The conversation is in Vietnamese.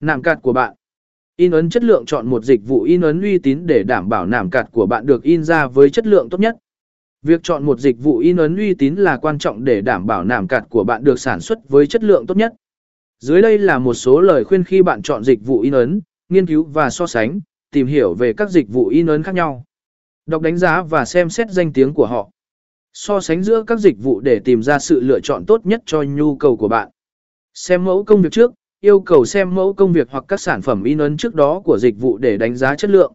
Nạm cạt của bạn. In ấn chất lượng chọn một dịch vụ in ấn uy tín để đảm bảo nạm cạt của bạn được in ra với chất lượng tốt nhất. Việc chọn một dịch vụ in ấn uy tín là quan trọng để đảm bảo nạm cạt của bạn được sản xuất với chất lượng tốt nhất. Dưới đây là một số lời khuyên khi bạn chọn dịch vụ in ấn, nghiên cứu và so sánh, tìm hiểu về các dịch vụ in ấn khác nhau. Đọc đánh giá và xem xét danh tiếng của họ. So sánh giữa các dịch vụ để tìm ra sự lựa chọn tốt nhất cho nhu cầu của bạn. Xem mẫu công việc trước, yêu cầu xem mẫu công việc hoặc các sản phẩm in ấn trước đó của dịch vụ để đánh giá chất lượng.